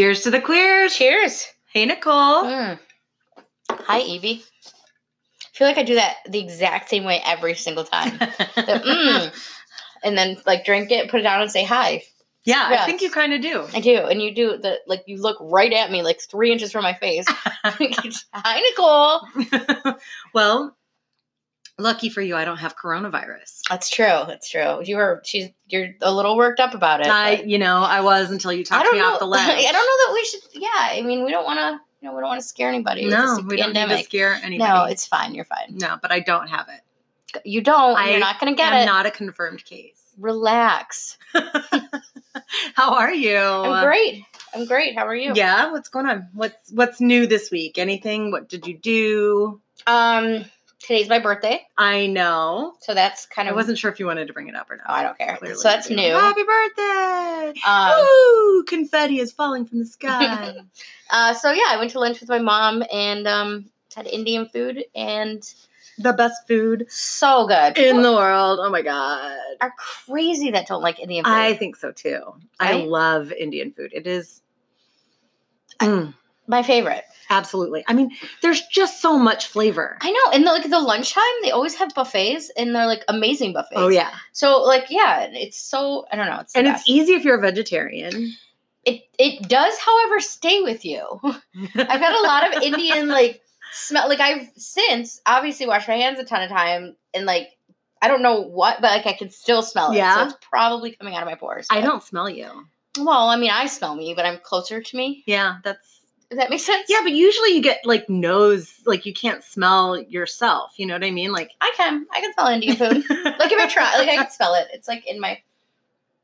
Cheers to the queers. Cheers. Hey, Nicole. Mm. Hi, Evie. I feel like I do that the exact same way every single time. The, mm, and then like drink it, put it down, and say hi. yeah, I think you kind of do. I do, and you do the like you look right at me, like three inches from my face. hi, Nicole. well, lucky for you, I don't have coronavirus. That's true. That's true. You were she's you're a little worked up about it. I, you know, I was until you talked me know. off the ledge. I don't know that we should. Yeah, I mean, we don't want to. You know, we don't want to scare anybody. No, we don't need to scare anybody. No, it's fine. You're fine. no, but I don't have it. You don't. I you're not gonna get I'm it. not a confirmed case. Relax. How are you? I'm great. I'm great. How are you? Yeah, what's going on? What's what's new this week? Anything? What did you do? Um, today's my birthday, I know. so that's kind of. I wasn't sure if you wanted to bring it up or not. Oh, I don't care. Clearly so that's new. Happy birthday! Um, Woo! Confetti is falling from the sky. uh, so yeah, I went to lunch with my mom and um had Indian food and the best food so good. in People the world. Oh my god. are crazy that don't like Indian food. I think so too. I love Indian food. It is Mm, my favorite. absolutely. I mean, there's just so much flavor. I know, and the, like the lunchtime, they always have buffets, and they're like amazing buffets. Oh yeah. So like yeah, it's so I don't know. It's And best. it's easy if you're a vegetarian. It it does, however, stay with you. I've had a lot of Indian like smell. Like I've since obviously washed my hands a ton of time, and like I don't know what, but like I can still smell it. Yeah? so it's probably coming out of my pores. I don't smell you. Well, I mean, I smell me, but I'm closer to me. Yeah, that's Does that make sense? Yeah, but usually you get like nose, like you can't smell yourself. You know what I mean? Like, I can. I can smell Indian food. like if I try, like I can smell it. It's like in my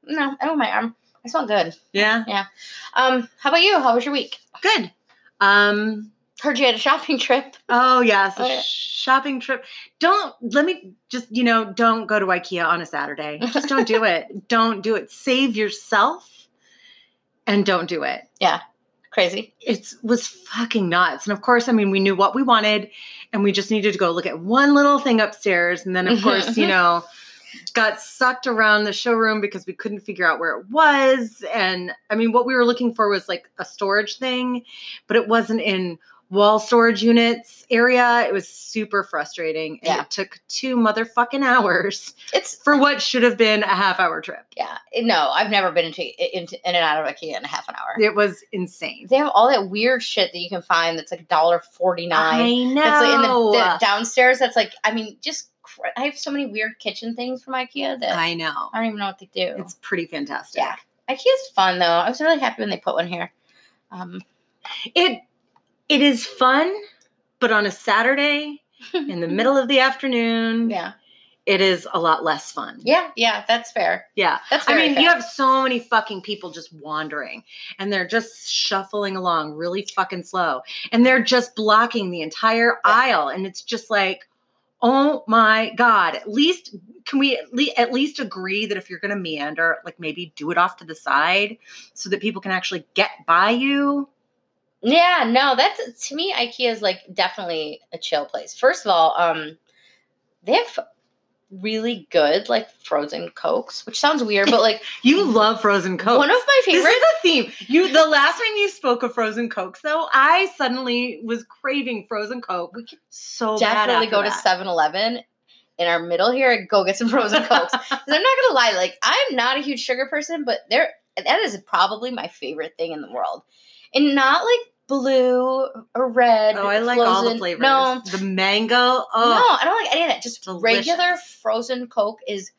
no, oh my arm. I smell good. yeah, yeah. Um, how about you? How was your week? good. Um, Heard you had a shopping trip. oh yes, a Oh, yeah. shopping trip. Don't let me just you know don't go to IKEA on a Saturday. Just don't do it. Don't do it. Save yourself, and don't do it. Crazy. It was fucking nuts. And of course, I mean, we knew what we wanted, and we just needed to go look at one little thing upstairs. And then, of course, you know, got sucked around the showroom because we couldn't figure out where it was. And I mean, what we were looking for was like a storage thing, but it wasn't in wall storage units area. It was super frustrating. And Yeah. it took two motherfucking hours It's for what should have been a half hour trip. yeah. No, I've never been into, into in and out of IKEA in a half an hour. It was insane. They have all that weird shit that you can find that's like dollar forty nine. I know. That's like in the, the downstairs. That's like I mean, just I have so many weird kitchen things from IKEA that I, know. I don't even know what they do. It's pretty fantastic. Yeah. IKEA's fun though. I was really happy when they put one here. Um, It it is fun, but on a Saturday in the middle of the afternoon, yeah, it is a lot less fun. yeah, yeah. That's fair. Yeah. That's I mean, fair. you have so many fucking people just wandering and they're just shuffling along really fucking slow and they're just blocking the entire Yeah. aisle and it's just like oh my god at least can we at least, at least agree that if you're going to meander like maybe do it off to the side so that people can actually get by you Yeah, no, that's to me IKEA is like definitely a chill place. First of all, um they have really good like frozen cokes, which sounds weird, but like You love frozen Coke. one of my this favorite is a theme. You the last time you spoke of frozen Cokes, though, I suddenly was craving frozen Coke. We could so definitely go to that. 7-Eleven in our middle here and go get some frozen cokes. I'm not gonna lie, like I'm not a huge sugar person, but there that is probably my favorite thing in the world. And not like blue or red. Oh, I like all the flavors. No, the mango. No, Oh, I don't like any of that. Just Delicious. regular frozen Coke is.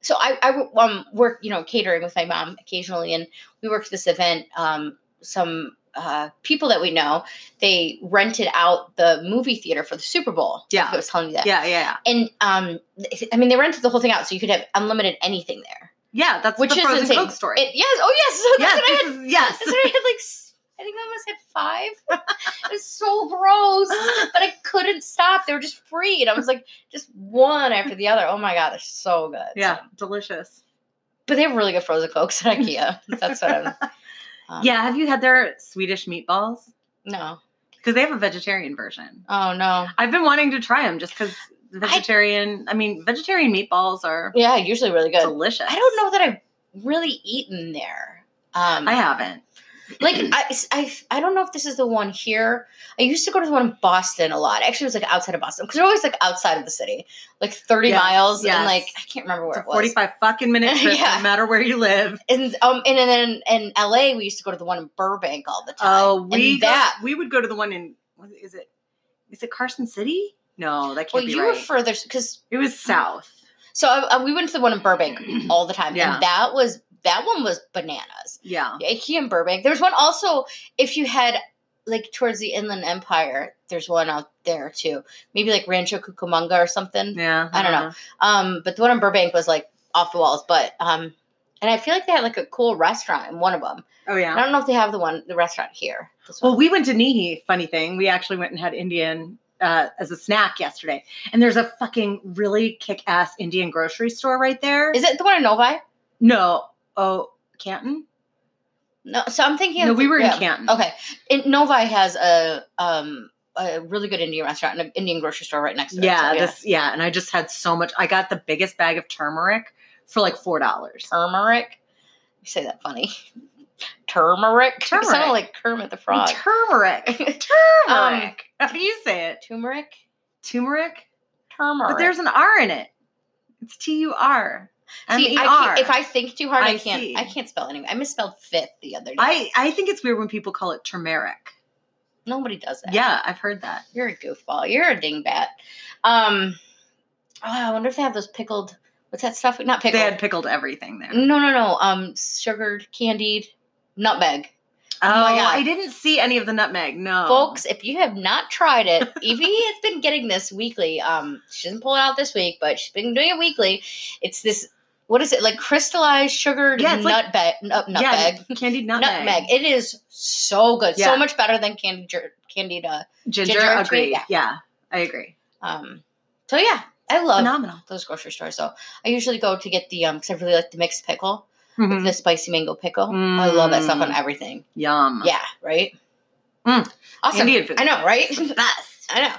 So I I um work you know catering with my mom occasionally, and we worked this event. Um, some uh people that we know they rented out the movie theater for the Super Bowl. Yeah. I was telling you that. yeah, yeah, yeah. And um, I mean they rented the whole thing out, so you could have unlimited anything there. Yeah, that's Which the is frozen insane. Coke story. It, yes. Oh yes. So yes, what I had. is, yes. That's what I had like. I think I almost had five. it was so gross, but I couldn't stop. They were just free, and I was like, just one after the other. Oh my god, they're so good. yeah, So- delicious. but they have really good frozen cokes at IKEA. That's what I'm. Um, yeah, have you had their Swedish meatballs? No. Because they have a vegetarian version. Oh no. I've been wanting to try them just because vegetarian. I, mean, vegetarian meatballs are Yeah, usually really good. delicious. I don't know that I've really eaten there. Um, I haven't. Like I, I, I don't know if this is the one here. I used to go to the one in Boston a lot. Actually, it was like outside of Boston because they're always like outside of the city, like thirty Yes, miles, yes. and like I can't remember where It's a it was. 45 fucking minute trip, Yeah. no matter where you live. And um, and then in LA, we used to go to the one in Burbank all the time. Oh, we and go- that. we would go to the one in is it- is it is it Carson City? No, that can't Well, be you right. were further because it was south. so uh, we went to the one in Burbank all the time, Yeah. and that was that one was bananas. Yeah. Ikea in Burbank. There's one also if you head like towards the Inland Empire. There's one out there too. Maybe like Rancho Cucamonga or something. Yeah. I don't know. Um, but the one in Burbank was like off the walls. But um, and I feel like they had like a cool restaurant in one of them. Oh yeah. I don't know if they have the one the restaurant here. Well, we went to Nihi. Funny thing, we actually went and had Indian uh, as a snack yesterday, and there's a fucking really kick-ass Indian grocery store right there. is it the one in Novi? no, oh, Canton. No, so I'm thinking. No, of- we were yeah. in Canton. Okay, in Novi has a um a really good Indian restaurant and an Indian grocery store right next to Yeah, it. so, this yeah, and I just had so much. I got the biggest bag of turmeric for like four dollars. turmeric. You say that funny. Turmeric. It sounded like Kermit the Frog. Turmeric. Um, Turmeric. How do you say it? Turmeric. Turmeric. Turmeric. But there's an R in it. It's T U R. See, I M can't, if I think too hard, I, I can't. see. I can't spell anyway. I misspelled fifth the other day. I I think it's weird when people call it turmeric. Nobody does that. Yeah, I've heard that. You're a goofball. You're a dingbat. Um, oh, I wonder if they have those pickled. What's that stuff? Not pickled. They had pickled everything there. no, no, no. Um, sugared, candied, nutmeg. Oh, my God. I didn't see any of the nutmeg. No, Folks, if you have not tried it, Evie has been getting this weekly. Um, she doesn't pull it out this week, but she's been doing it weekly. It's this. What is it like? Crystallized sugared Yeah, it's like- nutmeg. Nut, nutmeg. Yeah, candied nutmeg. Nutmeg. It is so good. Yeah. So much better than candied candied. Uh, Ginger, Ginger, agree. yeah. Yeah. I agree. um. So yeah, I love Phenomenal. those grocery stores. So I usually go to get the um because I really like the mixed pickle, Mhm. the spicy mango pickle. I love that stuff on Mm. everything. Yum. Yeah, right. Mm. Awesome. I know, right? Best. I know.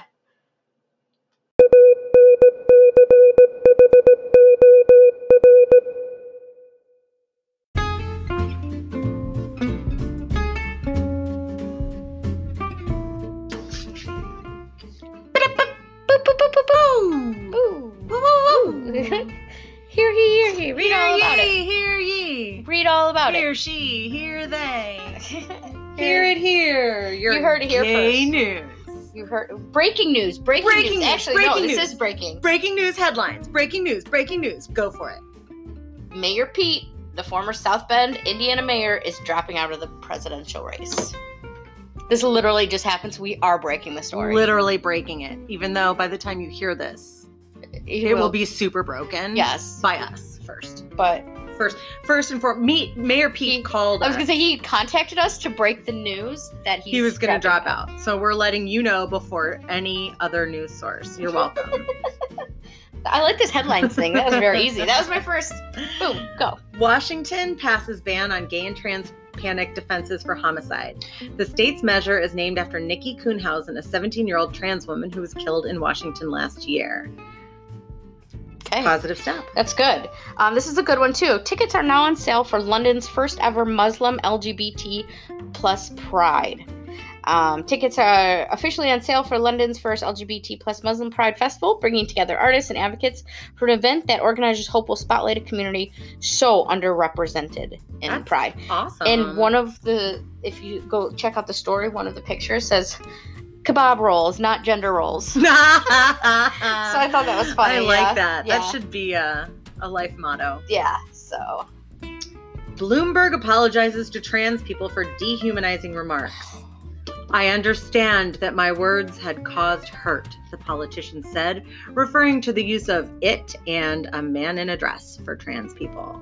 Hear mm-hmm. ye, hear ye. Read all Hear about it. ye, hear ye. Read all about Hear she, hear they. Hear it here. Your You heard it here gay first. news. You heard breaking news. Breaking, Breaking news. news, Actually, no, breaking this news. is breaking. Breaking news headlines. Breaking news. Breaking news. Go for it. Mayor Pete, the former South Bend, Indiana mayor, is dropping out of the presidential race. This literally just happens. We are breaking the story. Literally breaking it. Even though by the time you hear this, It will be super broken. Yes, By us first. but First, first and foremost, meet Mayor Pete He- called. I was us. gonna say he contacted us to break the news that he's he was going to dropping drop out. So we're letting you know before any other news source. You're welcome. I like this headlines thing. That was very easy. That was my first. Boom, go. Washington passes ban on gay and trans panic defenses for homicide. The state's measure is named after Nikki Kuhnhausen, a 17 year old trans woman who was killed in Washington last year. Okay. Positive step. That's good. Um, this is a good one too. Tickets are now on sale for London's first ever Muslim LGBT plus Pride. Um, tickets are officially on sale for London's first LGBT plus Muslim Pride Festival, bringing together artists and advocates for an event that organizers hope will spotlight a community so underrepresented in That's Pride. Awesome. And one of the, if you go check out the story, one of the pictures says kebab rolls, not gender roles. so So I thought that was funny. I like yeah. that. Yeah. That should be a, a life motto. yeah. So Bloomberg apologizes to trans people for dehumanizing remarks. I understand that my words had caused hurt, the politician said, referring to the use of it and a man in a dress for trans people.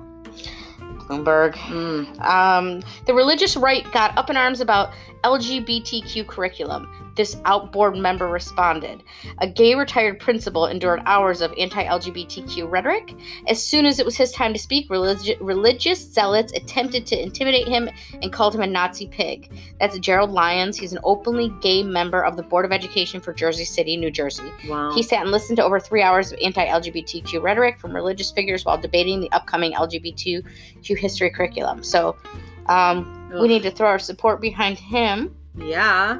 Bloomberg. Mm. Um, the religious right got up in arms about LGBTQ curriculum. This outboard member responded. A gay retired principal endured hours of anti LGBTQ rhetoric. As soon as it was his time to speak, religi- religious zealots attempted to intimidate him and called him a Nazi pig. That's Gerald Lyons. He's an openly gay member of the Board of Education for Jersey City, New Jersey. Wow. He sat and listened to over three hours of anti LGBTQ rhetoric from religious figures while debating the upcoming LGBTQ history curriculum. So, um, we need to throw our support behind him. Yeah.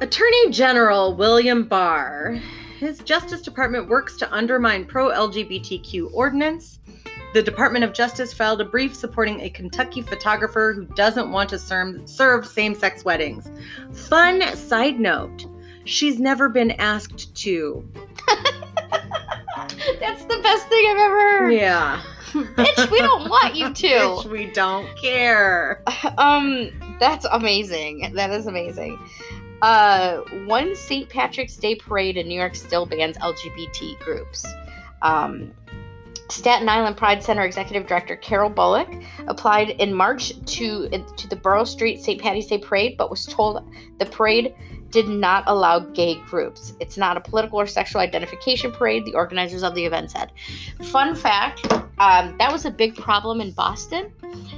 Attorney General William Barr. His Justice Department works to undermine pro LGBTQ ordinance. The Department of Justice filed a brief supporting a Kentucky photographer who doesn't want to serve, serve same sex weddings. Fun side note she's never been asked to. That's the best thing I've ever heard. Yeah. Bitch, we don't want you to. Bitch, we don't care. Um, that's amazing. That is amazing. Uh, one St. Patrick's Day parade in New York still bans LGBT groups. Um, Staten Island Pride Center Executive Director Carol Bullock applied in March to to the Borough Street St. Patty's Day parade, but was told the parade did not allow gay groups. It's not a political or sexual identification parade, the organizers of the event said. Fun fact um, that was a big problem in Boston.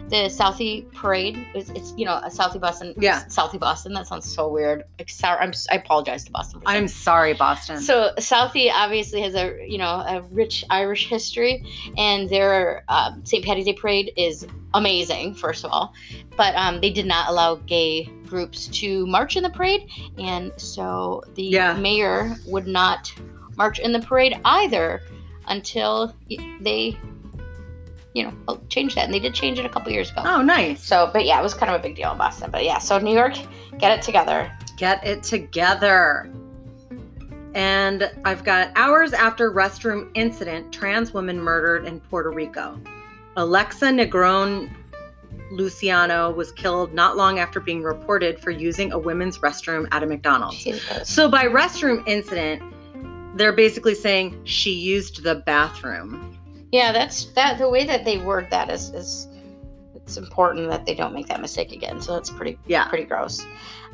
The Southie Parade, it's, it's you know, a Southie Boston. Yeah. Southie Boston, that sounds so weird. Sorry, I'm, I apologize to Boston. I'm sorry, Boston. so Southie obviously has a you know a rich Irish history, and their um, St. Patty's Day parade is amazing. First of all, but um, they did not allow gay groups to march in the parade, and so the Yeah. mayor would not march in the parade either until they you know oh, change that, and they did change it a couple years ago. oh, nice. So, but yeah, it was kind of a big deal in Boston. But yeah, so New York, get it together. Get it together. And I've got hours after restroom incident, trans woman murdered in Puerto Rico. Alexa Negron Luciano was killed not long after being reported for using a women's restroom at a McDonald's. Jesus. So by restroom incident, they're basically saying she used the bathroom. Yeah, that's that. The way that they word that is is it's important that they don't make that mistake again. So that's pretty Yeah. pretty gross.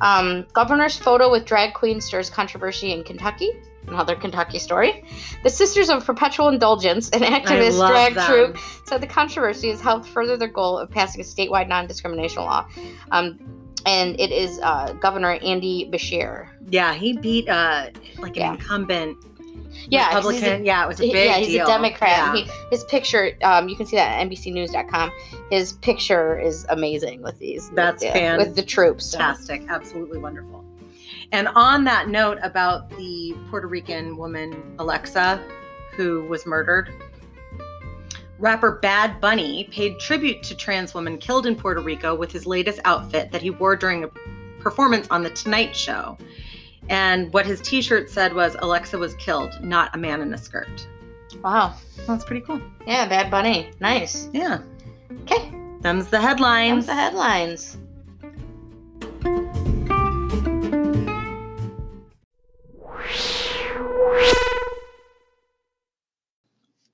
Um, governor's photo with drag queen stirs controversy in Kentucky. Another Kentucky story. The Sisters of Perpetual Indulgence, an activist drag them. troupe, said the controversy has helped further their goal of passing a statewide non-discrimination law. Um, and it is uh, Governor Andy Beshear. Yeah, he beat uh like an Yeah. incumbent Yeah, 'cause he's a- Republican. yeah, it was a big yeah, he's deal. a Democrat. Yeah. He, his picture, um, you can see that at NBCNews.com. His picture is amazing with these. That's with, the- with the troops. So- fantastic, absolutely wonderful. And on that note about the Puerto Rican woman Alexa, who was murdered, rapper Bad Bunny paid tribute to trans woman killed in Puerto Rico with his latest outfit that he wore during a performance on the Tonight Show. And what his T-shirt said was "Alexa was killed, not a man in a skirt." Wow. That's pretty cool. Yeah, Bad Bunny. Nice. Yeah, Okay. them's the headlines. Comes the headlines.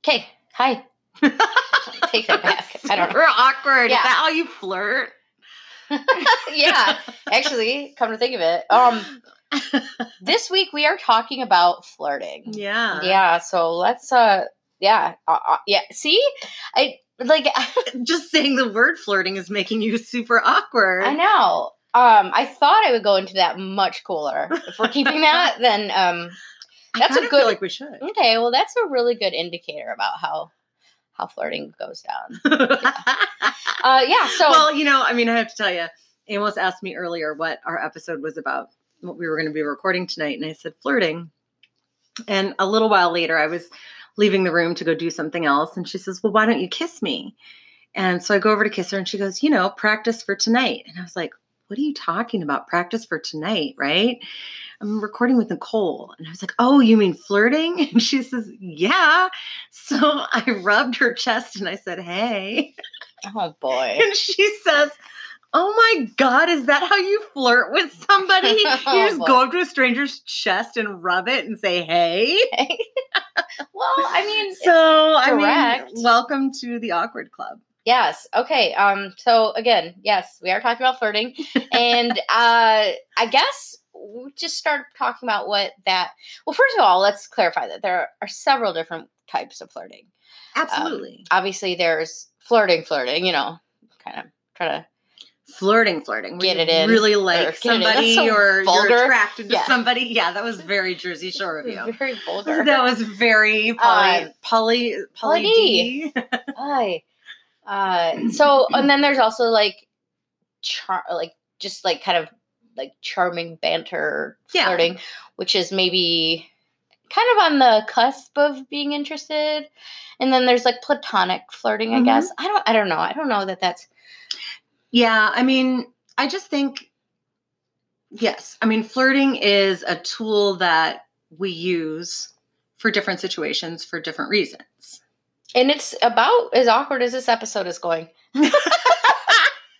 Okay. Hi. Take that back. I don't know. We're awkward. Yeah. Is that how you flirt? yeah. Actually, come to think of it, um, this week we are talking about flirting. yeah. Yeah, so let's uh yeah, uh, uh, yeah. See? I like Just saying the word flirting is making you super awkward. I know. Um I thought I would go into that much cooler. If we're keeping that, then um That's a good- feel like we should. okay, well that's a really good indicator about how how flirting goes down. Uh yeah, so well, you know, I mean, I have to tell you, Amos asked me earlier what our episode was about, what we were going to be recording tonight, and I said flirting. And a little while later, I was leaving the room to go do something else, and she says, "Well, why don't you kiss me?" And so I go over to kiss her, and she goes, "You know, practice for tonight." And I was like, "What are you talking about? Practice for tonight, right?" I'm recording with Nicole. And I was like, Oh, you mean flirting? And she says, Yeah. So I rubbed her chest and I said, Hey. oh boy. And she says, Oh my God, is that how you flirt with somebody? You just go up to a stranger's chest and rub it and say, Hey. well, I mean So, I mean, welcome to the Awkward Club. Yes. Okay. Um. So again, yes, we are talking about flirting, and uh, I guess we'll just start talking about what that. Well, first of all, let's clarify that there are several different types of flirting. Absolutely. Obviously, there's flirting, flirting. You know, kind of try to. Flirting, flirting. Get it in, Really like get it in. somebody so or vulgar. you're attracted to Yeah. somebody. Yeah, that was very Jersey Shore of you. Very vulgar. That was very Pauly, Uh, Pauly, Pauly, Pauly D. Hi. Uh, so and then there's also like, char- like just like kind of like charming banter Yeah. flirting, which is maybe kind of on the cusp of being interested. And then there's like platonic flirting, I Mhm. guess. I don't I don't know. I don't know that that's Yeah, I mean, I just think, yes, I mean, flirting is a tool that we use for different situations for different reasons. and it's about as awkward as this episode is going. All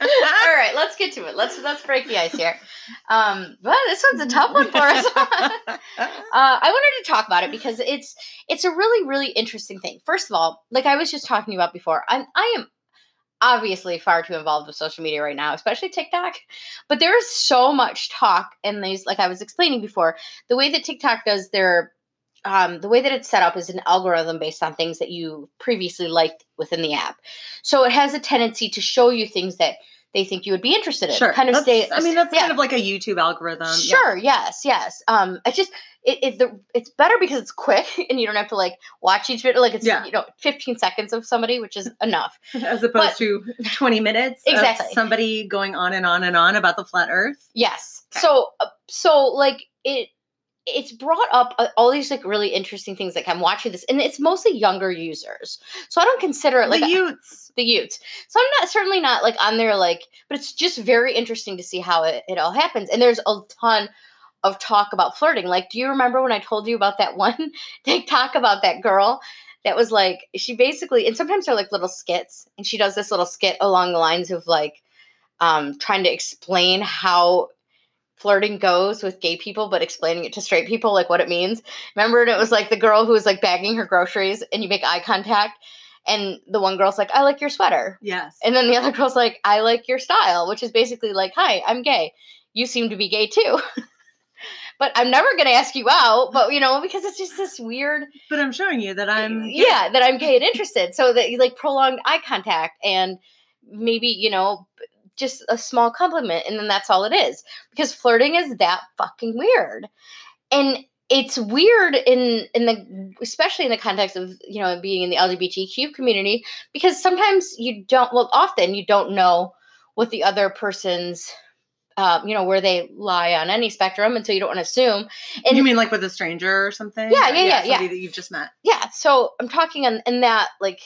right, let's get to it. Let's let's break the ice here. Um, but this one's a tough one for us. uh, I wanted to talk about it because it's it's a really really interesting thing. First of all, like I was just talking about before, I'm I am obviously far too involved with social media right now, especially TikTok. But there is so much talk in these, like I was explaining before, the way that TikTok does their um, the way that it's set up is an algorithm based on things that you previously liked within the app. So it has a tendency to show you things that they think you would be interested in. Sure. Kind of That's- stay. I mean, that's yeah. kind of like a YouTube algorithm. yeah. Sure. Yes. Yes. Um. It's just it, it the, it's better because it's quick and you don't have to like watch each video. Like it's Yeah. you know 15 seconds of somebody, which is enough. As opposed But- to 20 minutes Exactly. of somebody going on and on and on about the flat earth. Yes. Okay. So uh, so like it it's brought up uh, all these like really interesting things like I'm watching this and it's mostly younger users. So I don't consider it like the youths. the youths. So I'm not certainly not like on there like, but it's just very interesting to see how it, it all happens. And there's a ton of talk about flirting. Like, do you remember when I told you about that one TikTok about that girl that was like she basically and sometimes they're like little skits and she does this little skit along the lines of like um trying to explain how flirting goes with gay people but explaining it to straight people like what it means remember and it was like the girl who was like bagging her groceries and you make eye contact and the one girl's like i like your sweater Yes. and then the other girl's like i like your style which is basically like hi i'm gay you seem to be gay too but i'm never going to ask you out but you know because it's just this weird but I'm showing you that I'm. yeah that i'm gay and interested so that you like prolonged eye contact and maybe you know just a small compliment and then that's all it is because flirting is that fucking weird and it's weird in in the especially in the context of you know being in the lgbtq community because sometimes you don't well often you don't know what the other person's um, you know where they lie on any spectrum and so you don't want to assume and you mean like with a stranger or something? Yeah, yeah, yeah, Somebody yeah. that you've just met. yeah so i'm talking in, in that like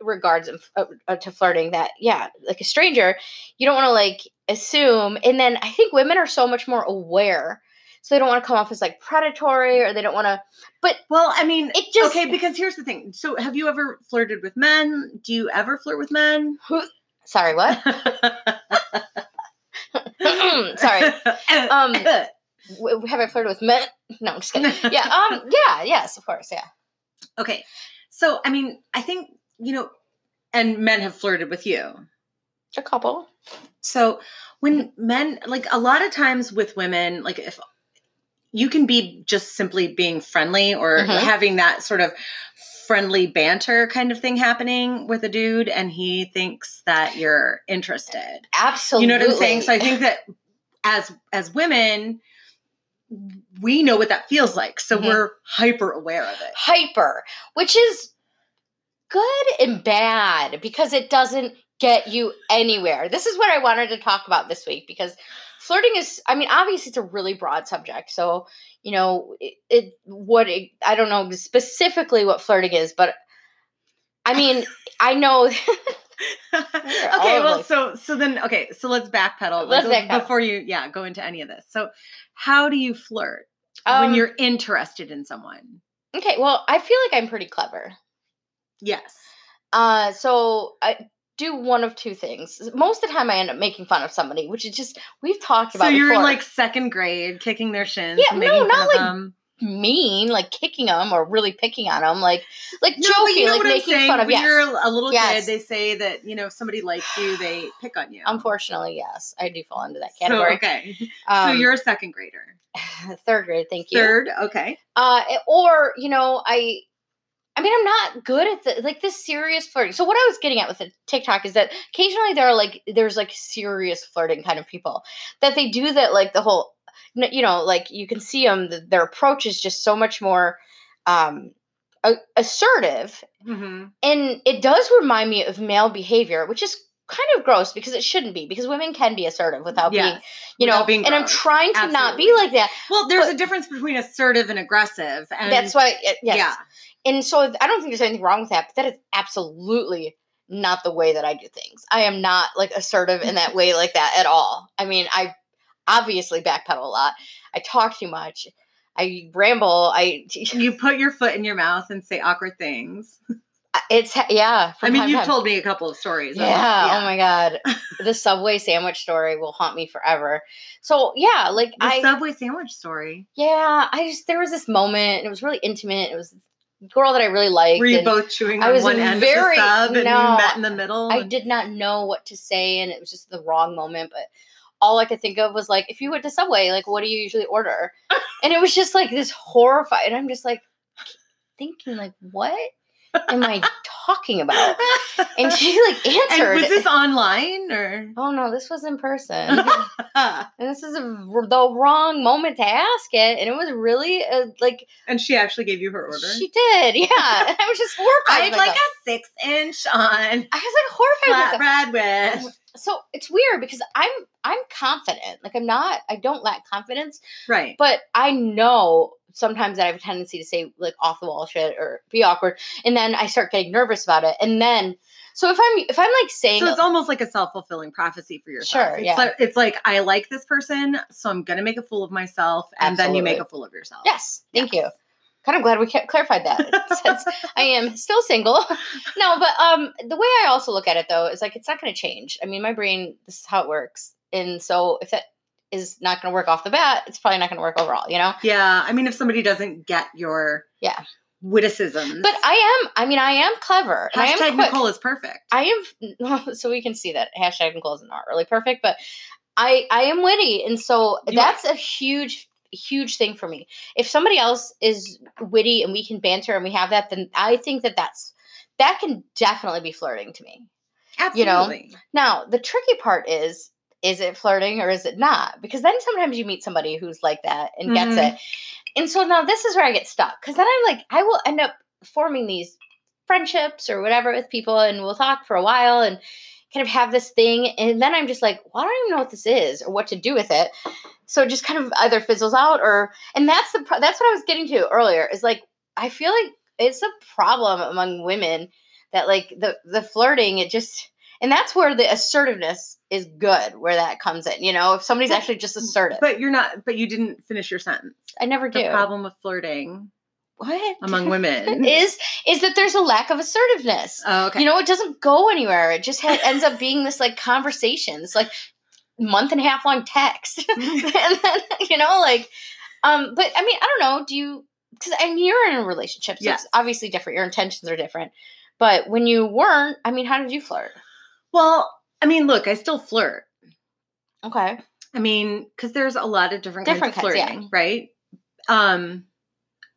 regards uh, uh, to flirting that yeah like a stranger you don't want to like assume and then i think women are so much more aware so they don't want to come off as like predatory or they don't want to but Well, I mean, it just okay, because here's the thing. So, have you ever flirted with men? Do you ever flirt with men? sorry what sorry um have i flirted with men no i'm just kidding yeah um yeah yes of course yeah okay. So, I mean, I think, you know, and men have flirted with you. a couple So, when men, like a lot of times with women, like if you can be just simply being friendly or Mhm. having that sort of friendly banter kind of thing happening with a dude and he thinks that you're interested. absolutely You know what I'm saying? So I think that as as women we know what that feels like. So Mhm. we're hyper aware of it. hyper, which is good and bad because it doesn't get you anywhere. This is what I wanted to talk about this week because flirting is I mean obviously it's a really broad subject. So, you know, it, it what it, I don't know specifically what flirting is, but I mean, I know okay, well, so so then okay, so let's backpedal Let's like, backpedal. before you yeah go into any of this. So, how do you flirt um, when you're interested in someone? Okay, well, I feel like I'm pretty clever. Yes. Uh, so I do one of two things. Most of the time, I end up making fun of somebody, which is just we've talked about. So you're in like second grade, kicking their shins. Yeah, no, not like them. mean, like kicking them or really picking on them, like like No, joking, you know like making fun of. When Yes, you're a little Yes. kid, they say that you know if somebody likes you, they pick on you. unfortunately, yes, I do fall into that So, category. okay, so Um, you're a second grader. third grade, thank you. Third, okay. Uh, or you know, I. I mean, I'm not good at the like this serious flirting. So what I was getting at with the TikTok is that occasionally there are like there's like serious flirting kind of people that they do that like the whole you know like you can see them their approach is just so much more um assertive, hmm and it does remind me of male behavior, which is kind of gross because it shouldn't be because women can be assertive without being, Yes. you know, being and I'm trying to not be like that. Well, there's But- a difference between assertive and aggressive, and That's why, uh, yes. yeah, And so I don't think there's anything wrong with that, but that is absolutely not the way that I do things. I am not like assertive in that way like that at all. I mean, I obviously backpedal a lot. I talk too much. I ramble. I you put your foot in your mouth and say awkward things. Uh, it's yeah. I mean, you've told me a couple of stories. of- Yeah, Oh my god. the Subway sandwich story will haunt me forever. So yeah, like The I Subway sandwich story. yeah, I just there was this moment and it was really intimate. It was girl that I really liked. Were you both chewing I on was one end very- of the sub and no, you met in the middle? I did not know what to say and it was just the wrong moment, but all I could think of was like, if you went to Subway, like what do you usually order? and it was just like this horrified and I'm just like thinking like, what am I talking about? And she like answered. And was this online or? Oh no, this was in person. And this is a, the wrong moment to ask it, and it was really uh, like and she actually gave you her order. she did, yeah. I was just horrified. I'd with like a six inch on I was like horrified. flatbread with. So it's weird because I'm I'm confident. Like I'm not. I don't lack confidence, Right. but I know sometimes that I have a tendency to say like off the wall shit or be awkward, and then I start getting nervous about it, and then. So if I'm if I'm like saying So it's almost like a self fulfilling prophecy for yourself. Sure, It's yeah. Like, it's like I like this person, so I'm gonna make a fool of myself, and then you make a fool of yourself. Yes, thank Yes. you. Kind of glad we clarified that. Since I am still single. no, but um, the way I also look at it though is like it's not going to change. I mean, my brain, this is how it works, and so if that is not going to work off the bat, it's probably not going to work overall. You know. Yeah. I mean, if somebody doesn't get your Yeah. witticisms, But I am. I mean, I am clever. and I am hashtag quick. Nicole is perfect. I am. So we can see that hashtag Nicole is not really perfect, but I I am witty, and so You that's a huge huge thing for me. If somebody else is witty and we can banter and we have that, then I think that that's that can definitely be flirting to me. you know, Absolutely. Now the tricky part is. Is it flirting or is it not? Because then sometimes you meet somebody who's like that and gets Mhm. it. And so now this is where I get stuck. Because then I'm like, I will end up forming these friendships or whatever with people and we'll talk for a while and kind of have this thing and then i'm just like well i don't even know what this is or what to do with it so it just kind of either fizzles out or and that's the pro- that's what i was getting to earlier is like i feel like it's a problem among women that like the the flirting it just and that's where the assertiveness is good where that comes in you know if somebody's But- actually just assertive But you're not. But you didn't finish your sentence. i never do The problem with flirting what among women is is that there's a lack of assertiveness Oh, okay. You know, it doesn't go anywhere. It just ha- ends up being this like conversation. It's like month and a half long text, and then you know, like, um. But I mean, I don't know. Do you? Because I mean, you're in a relationship, so Yes. it's obviously different. Your intentions are different. But when you weren't, I mean, how did you flirt? well, I mean, look, I still flirt. Okay. I mean, because there's a lot of different, Different kinds of kinds, yeah. flirting, right? Um,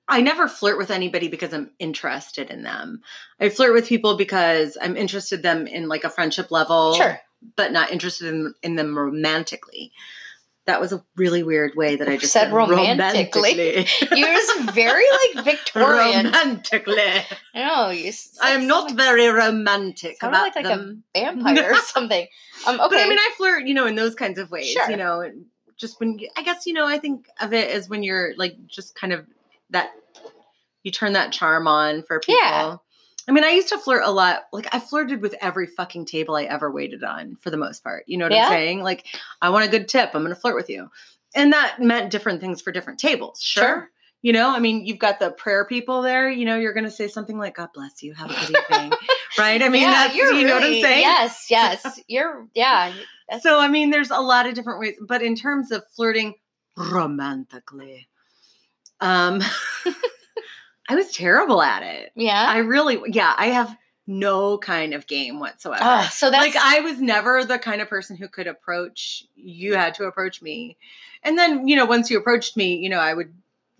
I never flirt with anybody because I'm interested in them. I flirt with people because I'm interested in them in like a friendship level, Sure. But not interested in, in them romantically. That was a really weird way that I just Said said, romantically. romantically. You're just very like Victorian. romantically. Know. You I am not like- very romantic sounded about like, like them. a vampire or something. Um. Okay. But I mean, I flirt, you know, in those kinds of ways. Sure. You know, just when I guess you know, I think of it as when you're like just kind of that you turn that charm on for people. Yeah. I mean, I used to flirt a lot. Like I flirted with every fucking table I ever waited on for the most part. You know what Yeah. I'm saying? Like, I want a good tip. I'm going to flirt with you. And that meant different things for different tables. Sure. Sure. You know, I mean, you've got the prayer people there. You know, you're going to say something like, God bless you. Have a good evening. right? I mean, that's, you know what I'm saying? Yes. Yes. You're. Yeah. So I mean, there's a lot of different ways, but in terms of flirting romantically, um, I was terrible at it. yeah. I really, yeah, I have no kind of game whatsoever. Oh, so that's like I was never the kind of person who could approach. You had to approach me, and then you know, once you approached me, you know, I would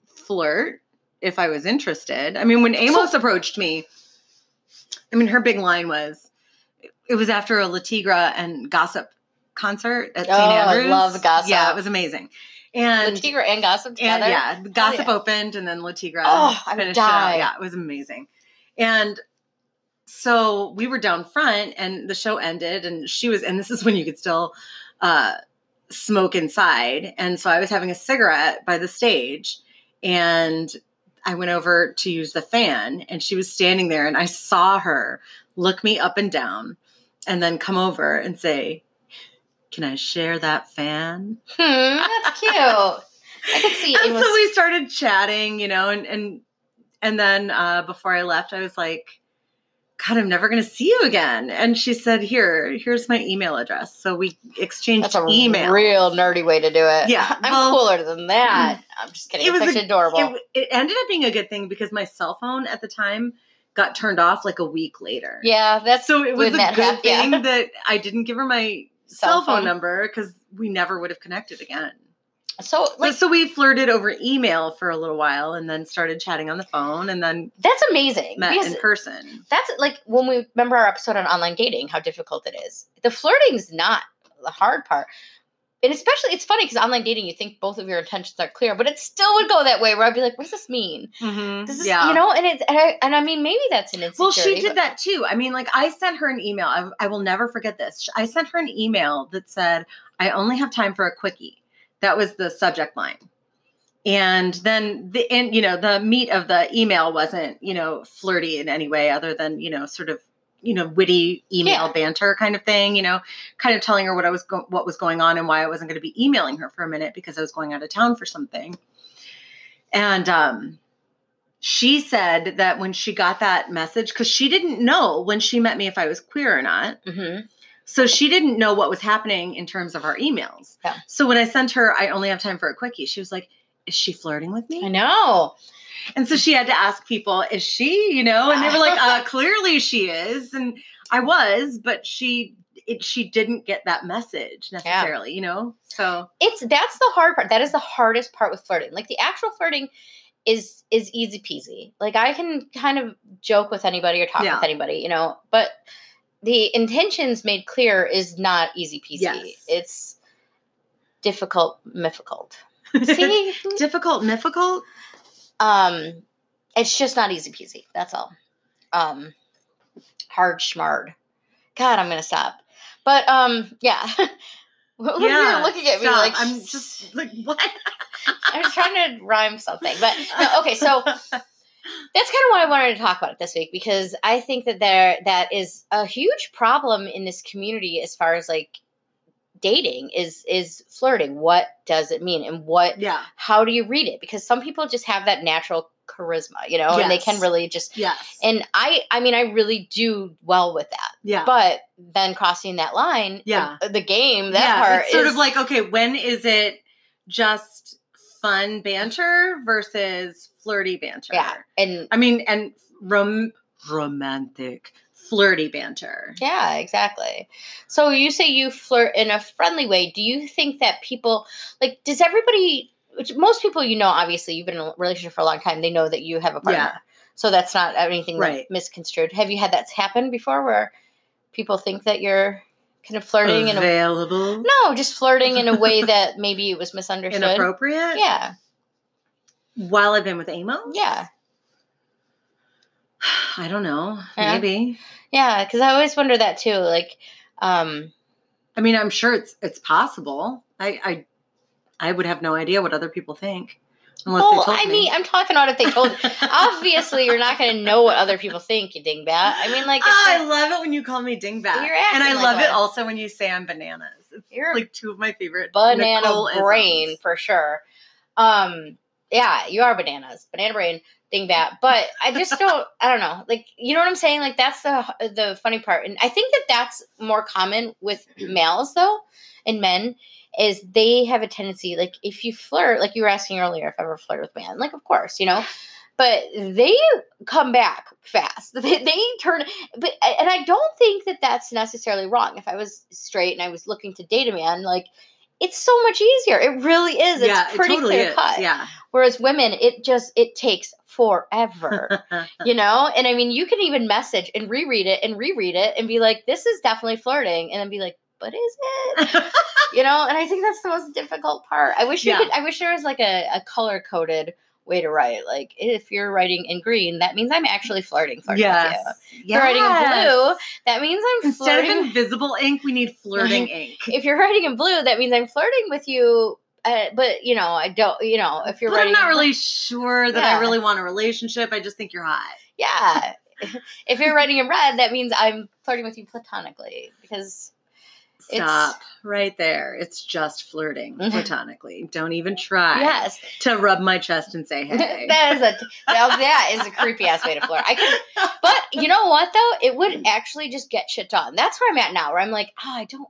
flirt if I was interested. I mean, when Amos approached me, I mean, her big line was, it was after a Le Tigre and Gossip concert at St. Oh, I Andrews. love Gossip. Yeah, it was amazing. And Le Tigre and Gossip together. and yeah, gossip yeah. opened and then Le Tigre Oh, I finished it out. die. Yeah, it was amazing. And so we were down front and the show ended and she was and this is when you could still uh smoke inside. And so I was having a cigarette by the stage and I went over to use the fan and she was standing there and I saw her look me up and down and then come over and say, Can I share that fan? Hmm, that's cute. I could see and It was, so we started chatting, you know, and and and then uh, before I left, I was like, "God, I'm never going to see you again." And she said, "Here, here's my email address." So we exchanged that's a email. real nerdy way to do it. Yeah, I'm well- cooler than that. I'm just kidding. It was a- adorable. it, it ended up being a good thing because my cell phone at the time got turned off like a week later. yeah, that's So it was a good hap- yeah. thing that I didn't give her my Cell phone phone. number because we never would have connected again. so like so we flirted over email for a little while and then started chatting on the phone and then that's amazing. met in person. that's like when we remember our episode on online dating, how difficult it is. The flirting's not the hard part. And especially, it's funny because online dating, you think both of your intentions are clear, but it still would go that way where I'd be like, what does this mean? Mm-hmm. This is, you know, and it's, and I, and I mean, maybe that's an insecurity. Well, she did but- that too. I mean, like I sent her an email. I, I will never forget this. I sent her an email that said, "I only have time for a quickie." That was the subject line. And then the and you know the meat of the email wasn't you know flirty in any way other than you know sort of you know witty email Yeah. banter kind of thing. You know, kind of telling her what I was go- what was going on and why I wasn't going to be emailing her for a minute because I was going out of town for something. And um, she said that when she got that message, because she didn't know when she met me if I was queer or not. Mhm. So she didn't know what was happening in terms of our emails. Yeah. So when I sent her, I only have time for a quickie, she was like, Is she flirting with me? I know. And so she had to ask people, Is she, you know? And they were like, uh, Clearly she is. And I was, but she. It, she didn't get that message necessarily, you know. So It's that's the hard part. That is the hardest part with flirting. Like the actual flirting is is easy peasy. Like I can kind of joke with anybody or talk Yeah. with anybody, you know, but the intentions made clear is not easy peasy. Yes. It's difficult, difficult. See, difficult, difficult. Um, it's just not easy peasy. That's all. Um, hard schmard. God, I'm gonna stop. But um, yeah. What were you looking at me stop. like I'm just like what? I was trying to rhyme something, but no, okay. So that's kind of what I wanted to talk about this week because I think that there that is a huge problem in this community as far as like dating is is flirting. What does it mean, and what? yeah. How do you read it? Because some people just have that natural charisma, you know, and they can really just. Yes. And I, I mean, I really do well with that. yeah. But then crossing that line, Yeah. the, game, that yeah, part it's sort is of like okay, when is it just fun banter versus flirty banter? yeah, and I mean, and rom- romantic flirty banter. Yeah, exactly. So you say you flirt in a friendly way. Do you think that people like does everybody which most people you know obviously you've been in a relationship for a long time, they know that you have a partner. Yeah. So that's not anything like misconstrued. Have you had that happen before where people think that you're kind of flirting in a Available, No, just flirting in a way that maybe it was misunderstood. inappropriate. Yeah. While I've been with Amos, Yeah. I don't know. Yeah. Maybe. Yeah, cuz I always wonder that too like um I mean, I'm sure it's it's possible. I I, I would have no idea what other people think unless they Oh, I me. mean, I'm talking about if they told. Obviously, you're not going to know what other people think, you dingbat. I mean, like, Ah, I love it when you call me dingbat, You're and I like love it also when you say I'm bananas. It's you're like two of my favorite banana Nicole-isms. brain for sure. Um, yeah, you are bananas, banana brain, dingbat. But I just don't. I don't know. Like, you know what I'm saying? Like, that's the the funny part, and I think that that's more common with males though, and men. Is they have a tendency, like if you flirt, like you were asking earlier, if I ever flirt with man, like of course, you know, but they come back fast. They, they turn, but and I don't think that that's necessarily wrong. If I was straight and I was looking to date a man, like it's so much easier. It really is. It's yeah, pretty it totally clear is. cut. Yeah. Whereas women, it just it takes forever. you know? And I mean, you can even message and reread it and reread it and be like, this is definitely flirting, and then be like, but is it? you know, and I think that's the most difficult part. I wish Yeah. you could. I wish there was like a, a color coded way to write. Like if you're writing in green, that means I'm actually flirting. flirting with you. yes. You're writing in blue, that means I'm Instead flirting. of invisible ink, we need flirting ink. if you're writing in blue, that means I'm flirting with you. Uh, but you know, I don't. You know, if you're But I'm not really sure that I really want a relationship. I just think you're hot. yeah. if you're writing in red, that means I'm flirting with you platonically because It's- Stop right there. It's just flirting Mhm. platonically. Don't even try yes, to rub my chest and say hey. that is a that is a creepy ass way to flirt. I could, but you know what though? It would mm. actually just get shit done. That's where I'm at now. Where I'm like, oh, I don't.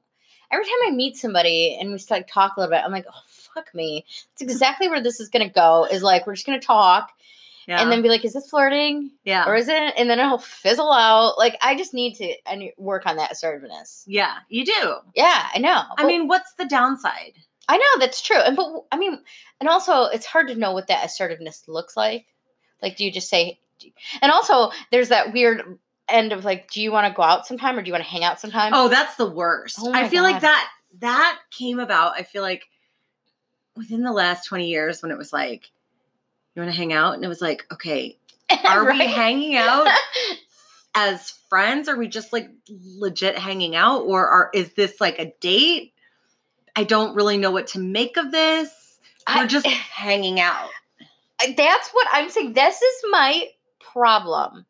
Every time I meet somebody and we start talk a little bit, I'm like, oh fuck me. It's mm. exactly where this is gonna go. Is like we're just gonna talk yeah. and then be like, is this flirting yeah. or is it? And then it'll fizzle out. Like I just need to I need work on that assertiveness. yeah, you do. Yeah, I know. I But- mean, what's the downside? I know that's true. And but I mean, and also it's hard to know what that assertiveness looks like. Like, do you just say? And also, there's that weird end of like, do you want to go out sometime or do you want to hang out sometime? Oh, that's the worst. Oh I feel like that that came about, I feel like within the last 20 years when it was like, you want to hang out? And it was like, okay, are we hanging out as friends? Are we just like legit hanging out? Or are is this like a date? I don't really know what to make of this. We're I- just hanging out. That's what I'm saying. This is my problem.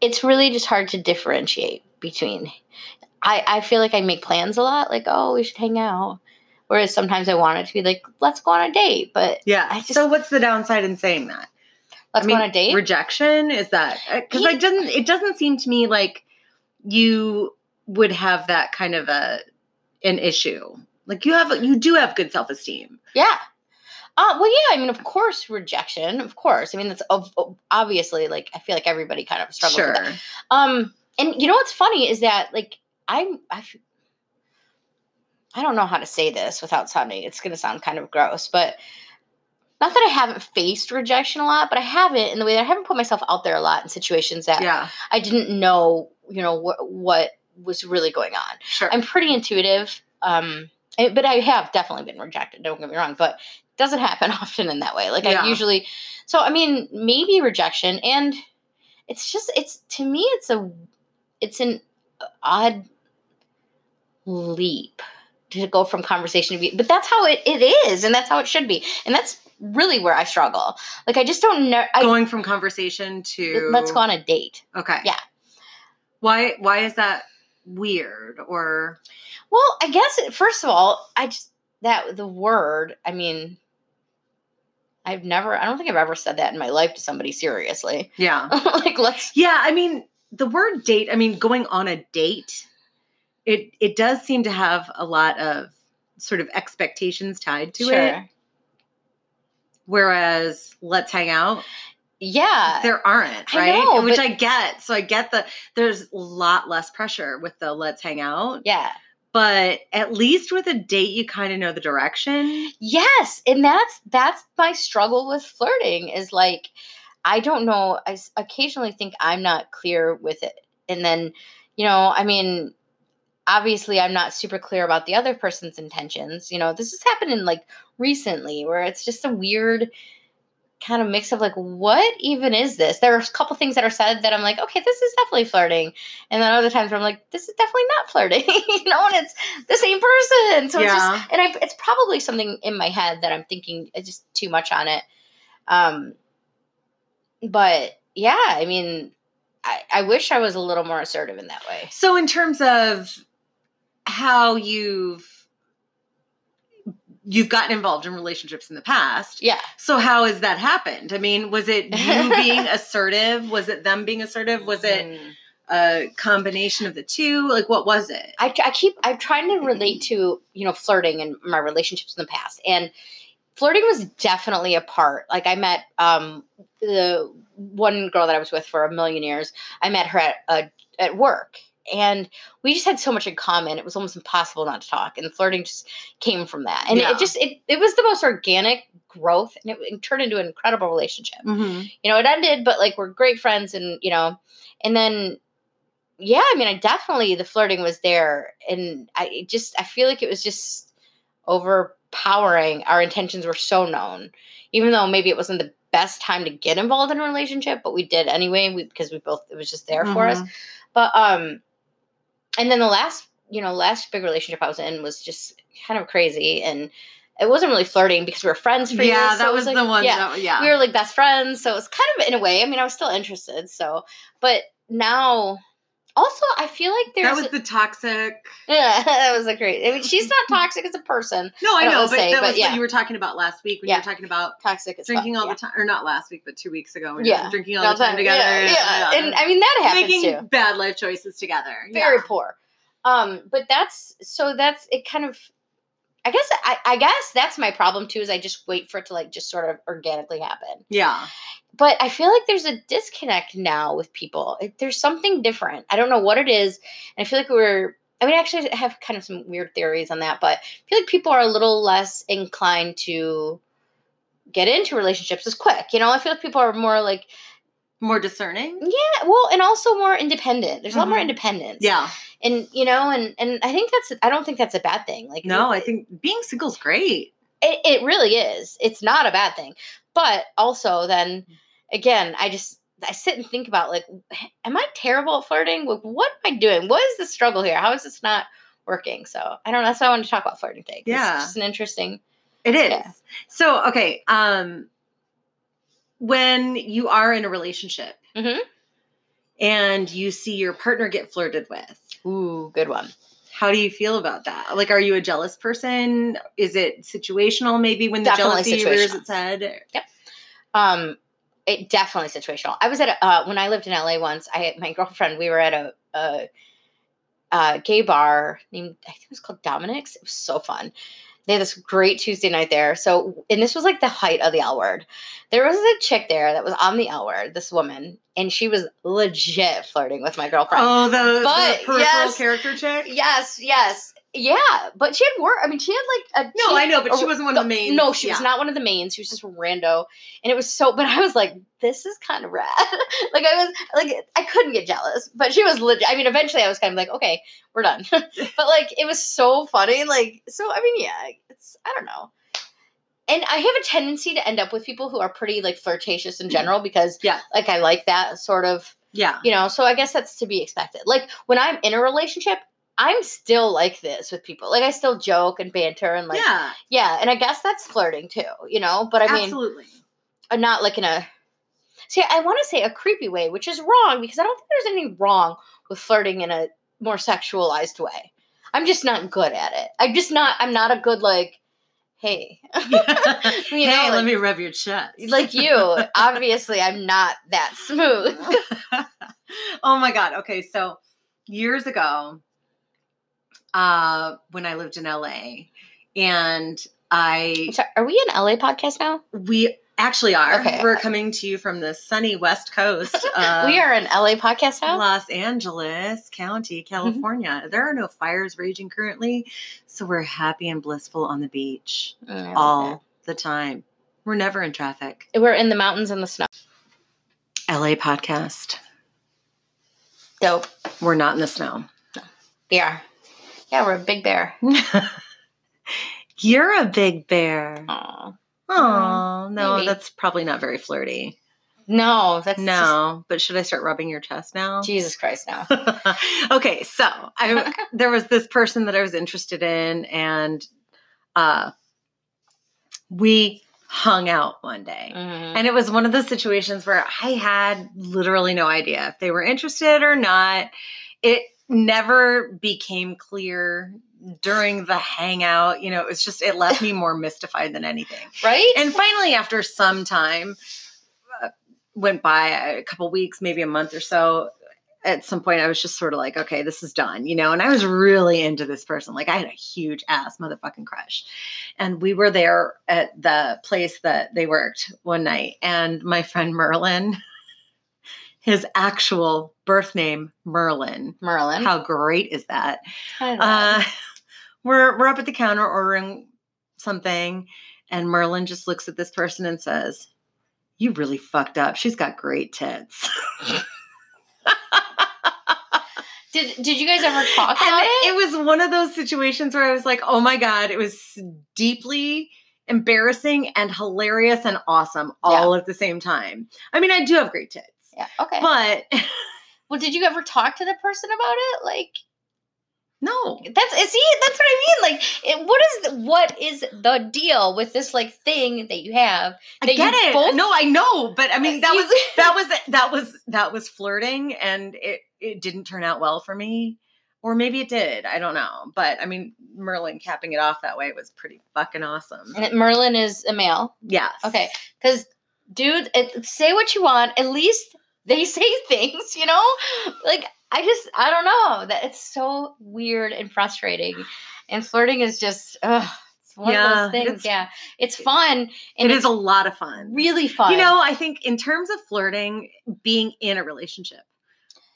It's really just hard to differentiate between. I, I feel like I make plans a lot, like, oh, we should hang out. Whereas sometimes I want it to be like, let's go on a date, but Yeah. I just- so what's the downside in saying that? let's I mean, go on a date. Rejection is that because I Yeah. didn't. It doesn't seem to me like you would have that kind of a an issue. Like you have, you do have good self esteem. Yeah. Uh, well, yeah. I mean, of course, rejection. Of course. I mean, that's ob- ob- obviously like I feel like everybody kind of struggles Sure. with that. Um, and you know what's funny is that like I'm I. I don't know how to say this without sounding. It's going to sound kind of gross, but not that I haven't faced rejection a lot, but I haven't in the way that I haven't put myself out there a lot in situations that Yeah. I didn't know, you know, what what was really going on. Sure. I'm pretty intuitive, um, but I have definitely been rejected. Don't get me wrong, but it doesn't happen often in that way. Like Yeah. I usually, so I mean, maybe rejection, and it's just it's to me, it's a it's an odd leap to go from conversation to be, but that's how it, it is, and that's how it should be, and that's really where I struggle. Like I just don't know. I, Going from conversation to let's go on a date. Okay. Yeah. Why? Why is that weird? Or Well, I guess first of all, I just that the word. I mean, I've never. I don't think I've ever said that in my life to somebody seriously. yeah, like let's. yeah. I mean, the word date. I mean, going on a date. It it does seem to have a lot of sort of expectations tied to it. Whereas let's hang out, Yeah. there aren't, I right? know, Which but- I get. So I get the there's a lot less pressure with the let's hang out. yeah. But at least with a date, you kind of know the direction. Yes, and that's that's my struggle with flirting is like I don't know. i occasionally think I'm not clear with it, and then you know, I mean, obviously, I'm not super clear about the other person's intentions. You know, this has happened in like recently where it's just a weird kind of mix of like what even is this there are a couple things that are said that i'm like okay this is definitely flirting and then other times where i'm like this is definitely not flirting you know and it's the same person so it's Yeah. just and I, it's probably something in my head that i'm thinking uh, just too much on it um but yeah i mean I, I wish i was a little more assertive in that way So, in terms of how you've you've gotten involved in relationships in the past, yeah so how has that happened? I mean, was it you being assertive? Was it them being assertive? Was it Mm. a combination of the two? Like, what was it? I, I keep I'm trying to relate to you know flirting and my relationships in the past and flirting was definitely a part like I met um the one girl that I was with for a million years I met her at uh, at work and we just had so much in common it was almost impossible not to talk and flirting just came from that and Yeah. it just it, it was the most organic growth and it, it turned into an incredible relationship Mm-hmm. you know, it ended, but like we're great friends and, you know, and then yeah, I mean, I definitely the flirting was there, and I just I feel like it was just overpowering. Our intentions were so known, even though maybe it wasn't the best time to get involved in a relationship, but we did anyway we, because we both it was just there for us. Mhm. But um, and then the last you know last big relationship I was in was just kind of crazy, and it wasn't really flirting because we were friends for Yeah, years. so that it was like- the one. Yeah, that- yeah. we were like best friends, so it was kind of in a way. I mean, I was still interested. So, but now, also, I feel like there's that was the toxic. yeah, that was a great. I mean, she's not toxic as a person. No, I I know, but say, that but was yeah. what you were talking about last week when Yeah. you were talking about Toxic as drinking fuck, all yeah. the time, or not last week, but two weeks ago. When Yeah. you were drinking all All the time together. Yeah, and I mean that happens making too. bad life choices together. Very poor. Um, but that's so that's it. Kind of. I guess I, I guess that's my problem too. Is I just wait for it to like just sort of organically happen. Yeah. but I feel like there's a disconnect now with people. It- There's something different. I don't know what it is. And I feel like we're, I mean, actually, I have kind of some weird theories on that, but I feel like people are a little less inclined to get into relationships as quick. You know, I feel like people are more like, More discerning. yeah, well, and also more independent. There's a lot more Mhm. independence. Yeah. And, you know, and, and I think that's, I don't think that's a bad thing. Like, No, I think being single's great. it, it really is. It's not a bad thing. But also then again, I just I sit and think about like am I terrible at flirting? Like what am I doing? What is the struggle here? How is this not working? So I don't know. That's why I want to talk about flirting today. Yeah. It's just an interesting It is. Yeah. So, okay, um when you are in a relationship Mhm. And you see your partner get flirted with, Ooh, good one. how do you feel about that? Like are you a jealous person? Is it situational maybe when the Definitely jealousy rears its head? Yep. Um it definitely situational. I was at a, uh, when I lived in LA once. I had my girlfriend. We were at a, a, a gay bar named I think it was called Dominic's. It was so fun. They had this great Tuesday night there. So and this was like the height of the L word. There was a chick there that was on the L word. This woman, and she was legit flirting with my girlfriend. Oh, the, But, the peripheral yes. character chick? Yes, yes, yeah. But she had work. I mean, she had like a No, I know, but she wasn't one of the mains. No, she was not one of the mains. She was just a rando, and it was so. But I was like, this is kind of rad. like I was like, I couldn't get jealous, but she was legit. I mean, eventually, I was kind of like, okay, we're done. but like, it was so funny. Like, so I mean, yeah, it's I don't know. And I have a tendency to end up with people who are pretty like flirtatious in mm-hmm. general because, Yeah. like I like that sort of Yeah. you know so i guess that's to be expected like when i'm in a relationship i'm still like this with people like i still joke and banter and like yeah, yeah. and i guess that's flirting too you know but i mean Absolutely. i'm not like in a see i want to say a creepy way which is wrong because i don't think there's anything wrong with flirting in a more sexualized way i'm just not good at it i'm just not i'm not a good like hey you hey, know, let me rub your chest. like you obviously i'm not that smooth oh my god. Okay, so years ago, uh, when I lived in LA, and I Sorry, are we an la podcast now we actually are. Okay. We're coming to you from the sunny West Coast. Of we are an la podcast now Los Angeles County, Mm-hmm. California. There are no fires raging currently, so we're happy and blissful on the beach Mm, all the time. We're never in traffic. We're in the mountains and the snow. LA podcast. Dope. We're not in the snow. We are. Yeah, we're a big bear. You're a big bear. Oh, no, maybe. that's probably not very flirty. No, that's No, but should I start rubbing your chest now? Jesus Christ, no. okay, so I there was this person that I was interested in, and uh, we hung out one day. Mhm. And it was one of those situations where I had literally no idea if they were interested or not. It never became clear during the hangout. You know, it was just, it left me more mystified than anything. Right? And finally, after some time uh, went by, a couple weeks, maybe a month or so, at some point I was just sort of like, okay, this is done, you know, and I was really into this person. Like I had a huge ass motherfucking crush. And we were there at the place that they worked one night. And my friend Merlin, his actual birth name, Merlin. Merlin. How great is that? Uh, we're we're up at the counter ordering something, and Merlin just looks at this person and says, "You really fucked up. She's got great tits." Did Did you guys ever talk And about it? it was one of those situations where I was like, oh my God, it was deeply embarrassing and hilarious and awesome all at the same time. I mean, I do have great tits, Yeah. Okay. but well, did you ever talk to the person about it? Like no. that's eh, see, that's what I mean. Like, it, what is the, what is the deal with this like thing that you have? I that you get it. both- no, I know, but I mean that was that was that was that was flirting and it it didn't turn out well for me. Or maybe it did. I don't know. But I mean, Merlin capping it off that way was pretty fucking awesome. And Merlin is a male. Yes. Okay, because dude, it, say what you want. At least they say things, you know. Like I just, I don't know. That it's so weird and frustrating, and flirting is just, ugh, it's one of Yeah, those things. it's- yeah, it's fun and It is a lot of fun. really fun. You know, I think in terms of flirting, being in a relationship,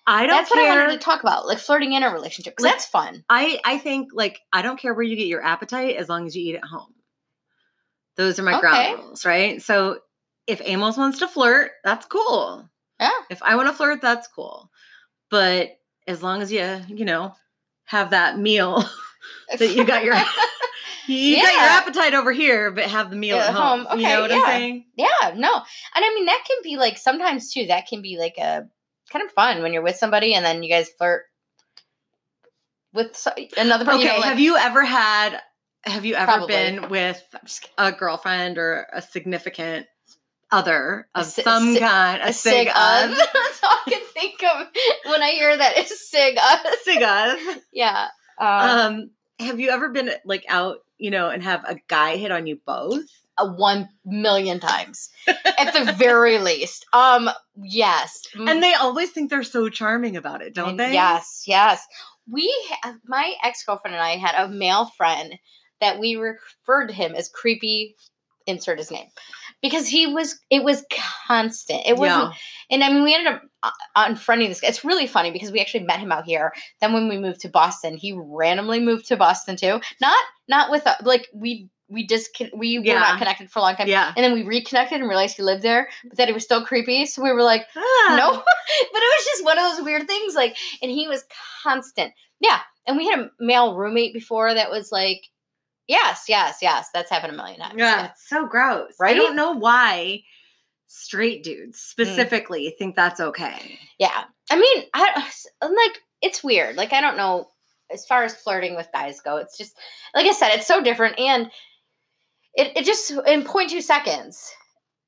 I don't that's what I wanted to talk about, like flirting in a relationship, because Like- that's fun. I I think like I don't care where you get your appetite as long as you eat at home. Those are my Okay. ground rules, right? So if Amos wants to flirt, that's cool. Yeah. If I want to flirt, that's cool. But as long as you, you know, have that meal that you got your you got your appetite over here, but have the meal Yeah, at home. home. You Okay, know what yeah. I'm saying? Yeah, no. And I mean that can be like sometimes too, that can be like a kind of fun when you're with somebody and then you guys flirt with so- another person. Okay. you know, like- have you ever had have you ever Probably. been with I'm just kidding. a girlfriend or a significant other of si- some si- kind, a, a sig, sig of. That's all I can think of when I hear that is sig of. sig of. Yeah. Um, Um, have you ever been like out, you know, and have a guy hit on you both? a one million times at the very least. Um, yes. And they always think they're so charming about it, don't And they? Yes, yes. We, ha- my ex girlfriend and I had a male friend that we referred to him as creepy. Insert his name because he was. It was constant. It wasn't. And I mean, we ended up uh, unfriending this guy. It's really funny because we actually met him out here. Then when we moved to Boston, he randomly moved to Boston too. Not not with uh, like we we just we were not connected for a long time. Yeah. And then we reconnected and realized he lived there, but that he was still creepy. So we were like, Ah. no. but it was just one of those weird things. Like, and he was constant. Yeah. And we had a male roommate before that was like, yes, yes, yes. That's happened a million times. Yeah, it's so gross. Right? I don't know why straight dudes mm. specifically think that's okay. Yeah. I mean, I like it's weird. Like I don't know as far as flirting with guys go. It's just like I said, it's so different and it it just in 0.2 seconds.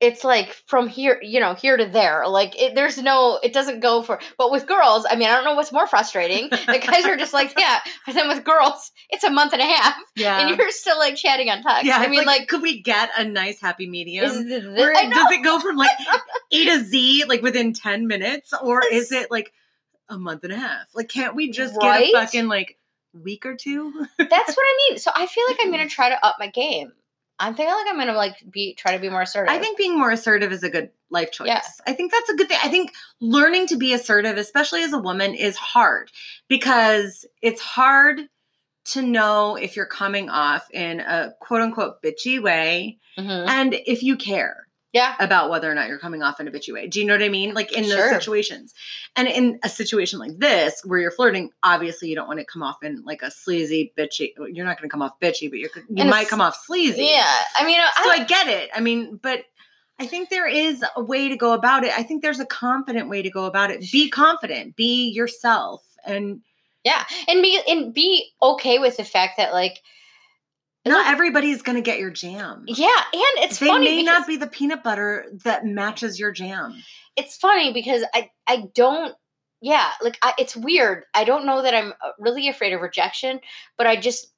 It's like from here, you know, here to there. Like it, there's no, it doesn't go for. But with girls, I mean, I don't know what's more frustrating. The guys are just like, yeah. But then with girls, it's a month and a half, Yeah. and you're still like chatting on text. yeah, I mean, like, could we get a nice happy medium? is this, Where I know. does it go from like A to Z like within 10 minutes? Or is it like a month and a half? Like, can't we just Right? get a fucking like week or two? That's what I mean. So I feel like I'm gonna try to up my game. I'm feeling like I'm gonna like be try to be more assertive. I think being more assertive is a good life choice. Yeah. I think that's a good thing. I think learning to be assertive, especially as a woman, is hard because it's hard to know if you're coming off in a quote unquote bitchy way Mhm. and if you care Yeah. about whether or not you're coming off in a bitchy way. Do you know what I mean? Like in those Sure. situations. And in a situation like this where you're flirting, obviously you don't want to come off in like a sleazy, bitchy. You're not going to come off bitchy, but you're, you In a might come off sleazy. Yeah. I mean, I, So I get it. I mean, but I think there is a way to go about it. I think there's a confident way to go about it. Be confident, be yourself. And yeah, and be and be okay with the fact that like not everybody's going to get your jam. yeah, and it's they funny may because not be the peanut butter that matches your jam. it's funny because I I don't yeah like I, it's weird. I don't know that I'm uh, really afraid of rejection, but I just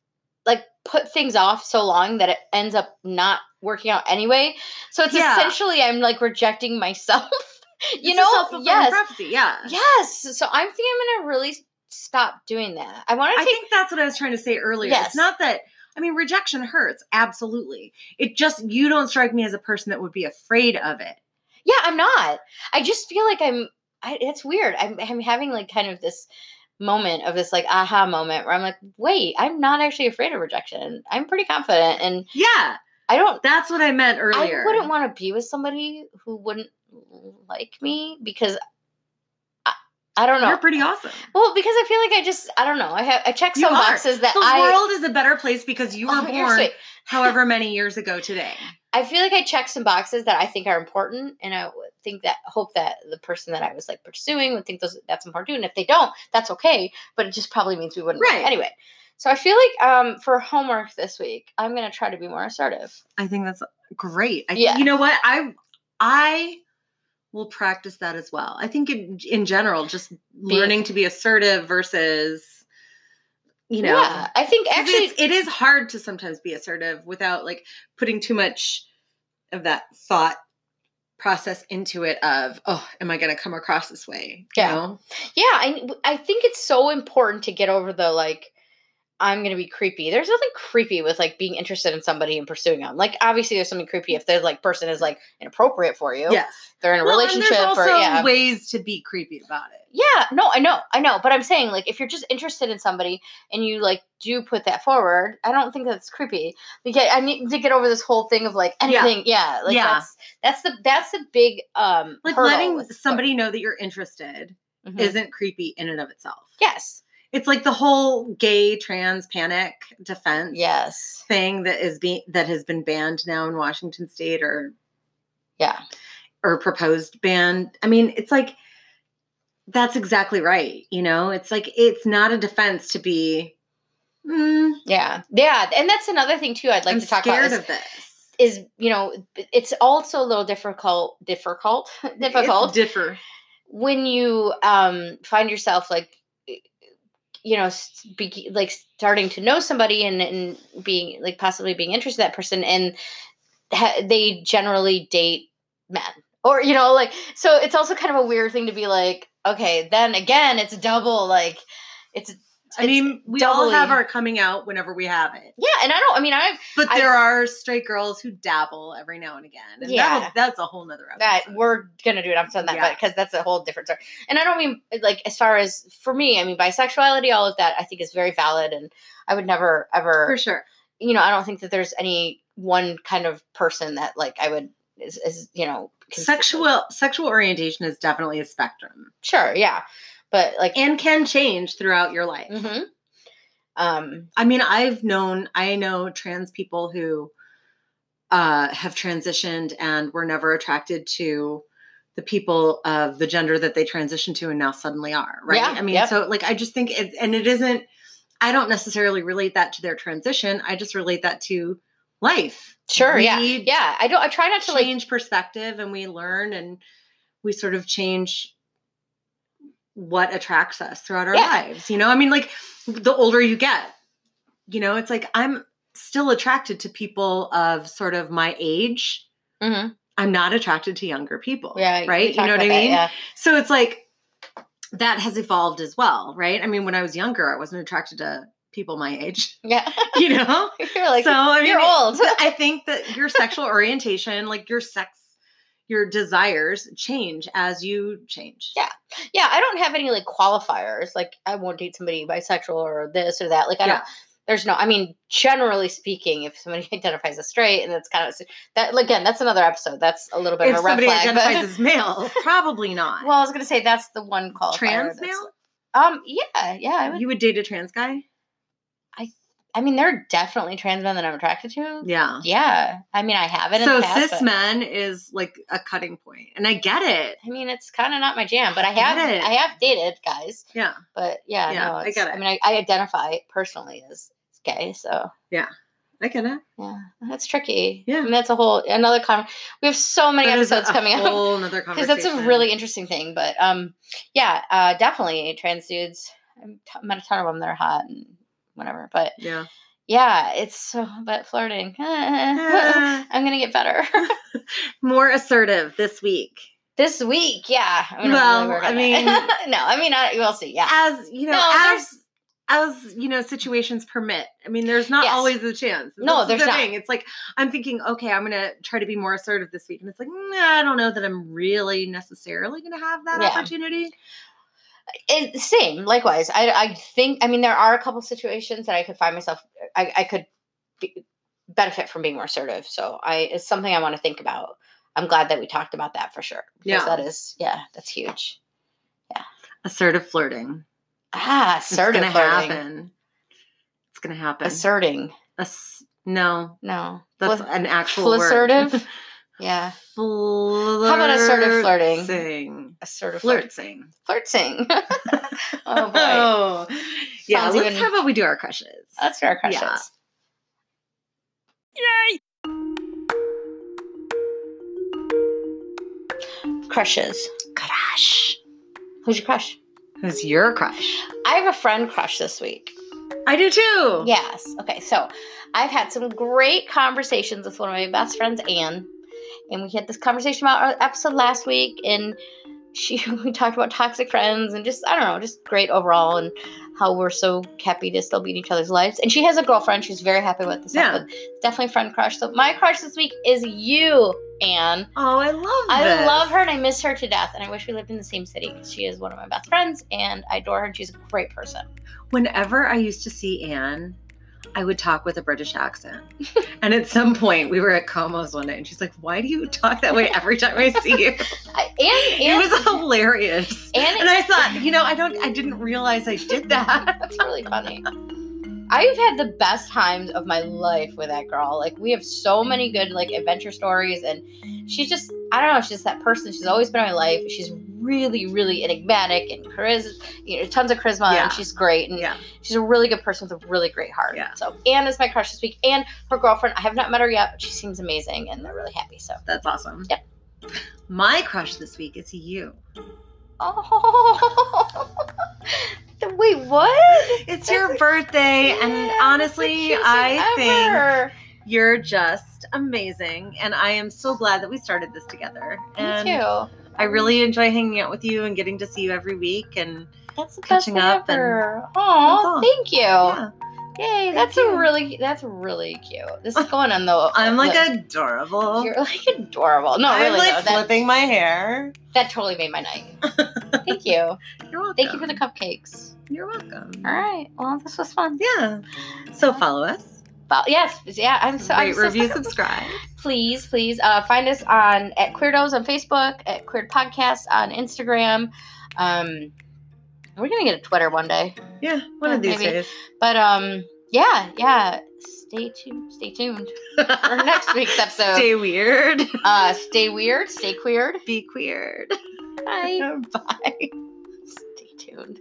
like put things off so long that it ends up not working out anyway. So it's Yeah. essentially I'm like rejecting myself. you It's know, yes, prophecy. Yeah. yes. So I'm thinking I'm gonna really stop doing that. I want to I think that's what I was trying to say earlier. Yes. It's not that I mean rejection hurts, absolutely. It just you don't strike me as a person that would be afraid of it. Yeah, I'm not. I just feel like I'm. I, it's weird. I'm, I'm having like kind of this moment of this like aha moment where I'm like, wait, I'm not actually afraid of rejection. I'm pretty confident, and Yeah. I don't. That's what I meant earlier. I wouldn't want to be with somebody who wouldn't like me because I, don't know. You're pretty awesome. well, because I feel like I just I don't know. I have I check some boxes that The I world is a better place because you were Oh, born however many years ago today. I feel like I check some boxes that I think are important, and I think that hope that the person that I was like pursuing would think those that's important too. And if they don't, that's okay. But it just probably means we wouldn't. Right. Anyway, so I feel like um for homework this week, I'm gonna try to be more assertive. I think that's great. I, Yeah. You know what? I I will practice that as well. I think in in general, just learning to be assertive versus, you know, yeah, I think actually, it's, it is hard to sometimes be assertive without like putting too much of that thought process into it of oh am i going to come across this way you Yeah. know? yeah, I I think it's so important to get over the like. I'm gonna be creepy. There's nothing creepy with like being interested in somebody and pursuing them. Like obviously, there's something creepy if the like person is like inappropriate for you. yes they're in a Well, and relationship there's also or yeah. ways to be creepy about it Yeah, no, I know, I know, but I'm saying like if you're just interested in somebody and you like do put that forward, I don't think that's creepy. Like I need to get over this whole thing of like anything. Yeah, like Yeah. that's that's the that's the big um like letting somebody know that you're interested Mhm. isn't creepy in and of itself yes, it's like the whole gay trans panic defense yes, thing that is being that has been banned now in washington state or yeah, or proposed ban i mean it's like that's exactly right you know? It's like it's not a defense to be mm, yeah, yeah, and that's another thing too. I'd like i'm to talk about is, of this. is you know it's also a little difficult, difficult, difficult It's differ when you um find yourself like you know be, like starting to know somebody and, and being like possibly being interested in that person and ha- they generally date men. Or you know like so it's also kind of a weird thing to be like okay then again it's double like it's i mean we all have our coming out whenever we have it yeah and i don't i mean i have but I- there are straight girls who dabble every now and again and Yeah. that's a whole nother episode. that we're gonna do it. I'm saying that, Yeah. because that's a whole different story. And I don't mean like as far as for me. I mean bisexuality, all of that. I think is very valid, and I would never ever. for sure You know, I don't think that there's any one kind of person that like I would is, is you know cons- sexual sexual orientation is definitely a spectrum Sure, yeah, but like. and can change throughout your life mhm. Um. i mean i've known i know trans people who uh, have transitioned and were never attracted to the people of the gender that they transitioned to and now suddenly are right Yeah, i mean yep. so like i just think it and it isn't i don't necessarily relate that to their transition i just relate that to life Sure. yeah. We Yeah. I don't. I try not to like. change perspective and we learn and we sort of change what attracts us throughout our Yeah. lives you know i mean like the older you get you know it's like i'm still attracted to people of sort of my age Mhm. i'm not attracted to younger people Yeah. right you know what i about that, mean Yeah. so it's like that has evolved as well right i mean when i was younger i wasn't attracted to people my age Yeah. you know You're like. so I mean, you're old. I think that your sexual orientation, like your sex, your desires, change as you change. Yeah. yeah, I don't have any like qualifiers. Like I won't date somebody bisexual or this or that. Like I don't. There's no. I mean, generally speaking, if somebody identifies as straight, and that's kind of that again, that's another episode. That's a little bit If of a red somebody flag. but- identifies as male, probably not. well, I was gonna say that's the one qualifier. trans male, Um. Yeah. Yeah. Would. you would date a trans guy. I mean, there are definitely trans men that I'm attracted to. Yeah. Yeah. I mean, I have it in So the past. cis men is like a cutting point, and I get it. I mean, it's kind of not my jam, but I I have it. I have dated guys. Yeah, But yeah, Yeah, no, I get it. I mean, I, I identify personally as gay, so yeah. I get it. yeah, that's tricky. Yeah. I mean, that's a whole another con. We have so many That is episodes a coming up whole nother because that's a really interesting thing. But um, yeah, uh, definitely trans dudes. I've met a ton of them that are hot and whatever. But yeah. yeah, it's so but flirting. I'm gonna get better More assertive this week, this week. Yeah. I'm Well, work I mean- no, I mean, I, we'll see. Yeah. as you know, No, as as you know, situations permit. I mean, there's not Yes. always a chance. No, there's the not. thing. It's like I'm thinking, okay, I'm gonna try to be more assertive this week, and it's like, nah, I don't know that I'm really necessarily gonna have that Yeah. opportunity. It, same likewise I, I think i mean there are a couple situations that i could find myself i, I could be, benefit from being more assertive so i it's something i want to think about i'm glad that we talked about that for sure because Yeah. that is yeah that's huge Yeah. Assertive flirting. Ah, assertive It's gonna flirting. happen. It's gonna happen. Asserting. Ass- no, No. that's Fli- an actual Flissertive? word. yeah. Flirt. about assertive flirting? Sing. Assertive Flirt sing. Flirting. Flirting. Oh boy. Oh, yeah. Sounds let's, even- how about we do our crushes? That's fair crushes. Yeah. Crushes. Crush. Who's your crush? Who's your crush? I have a friend crush this week. I do too. Yes. Okay. So I've had some great conversations with one of my best friends, Anne, and we had this conversation about our episode last week, and she we talked about toxic friends and just I don't know, just great overall, and how we're so happy to still be in each other's lives. And she has a girlfriend; she's very happy with this. Yeah. episode. definitely friend crush. So my crush this week is you, Anne. Oh, I love. Her. I this. love her and I miss her to death. And I wish we lived in the same city because she is one of my best friends and I adore her and she's a great person. Whenever I used to see Anne, I would talk with a British accent. and at some point, we were at Como's one night, and she's like, "Why do you talk that way every time I see you?" I, and, it was hilarious. and And I thought, you know, I don't, I didn't realize I did that. that's really funny. I've had the best times of my life with that girl. Like we have so many good like adventure stories and she's just I don't know, she's just that person. She's always been in my life. She's really, really enigmatic and charisma, you know, tons of charisma Yeah. and she's great and Yeah. she's a really good person with a really great heart. Yeah. So Anne is my crush this week and her girlfriend. I have not met her yet, but she seems amazing and they're really happy. So That's awesome. Yep. My crush this week is you. Oh wait, what? It's your birthday, and Yeah, honestly, I thing think you're just amazing, and I am so glad that we started this together. And Me too. I really enjoy hanging out with you and getting to see you every week. And That's the catching up and- ever. That's Oh, thank you. yeah, Yay, that's a really that's really cute. This is going on the I'm like the- adorable. you're like adorable. No, I'm really like though. That, flipping my hair. that totally made my night. Thank you. You're welcome. Thank you for the cupcakes. You're welcome. All right. Well, this was fun. Yeah. So follow us. Well, yes, yeah. I'm so Rate, so review, sorry. subscribe. please, please uh, find us on at Queerdos on Facebook, at Queered Podcast on Instagram. Um, we're gonna get a Twitter one day, Yeah, one Yeah, of these maybe. days. but um, yeah, yeah. Stay tuned. Stay tuned for next week's episode. Stay weird. uh, stay weird. Stay queered. Be queered. Bye. Bye. Stay tuned.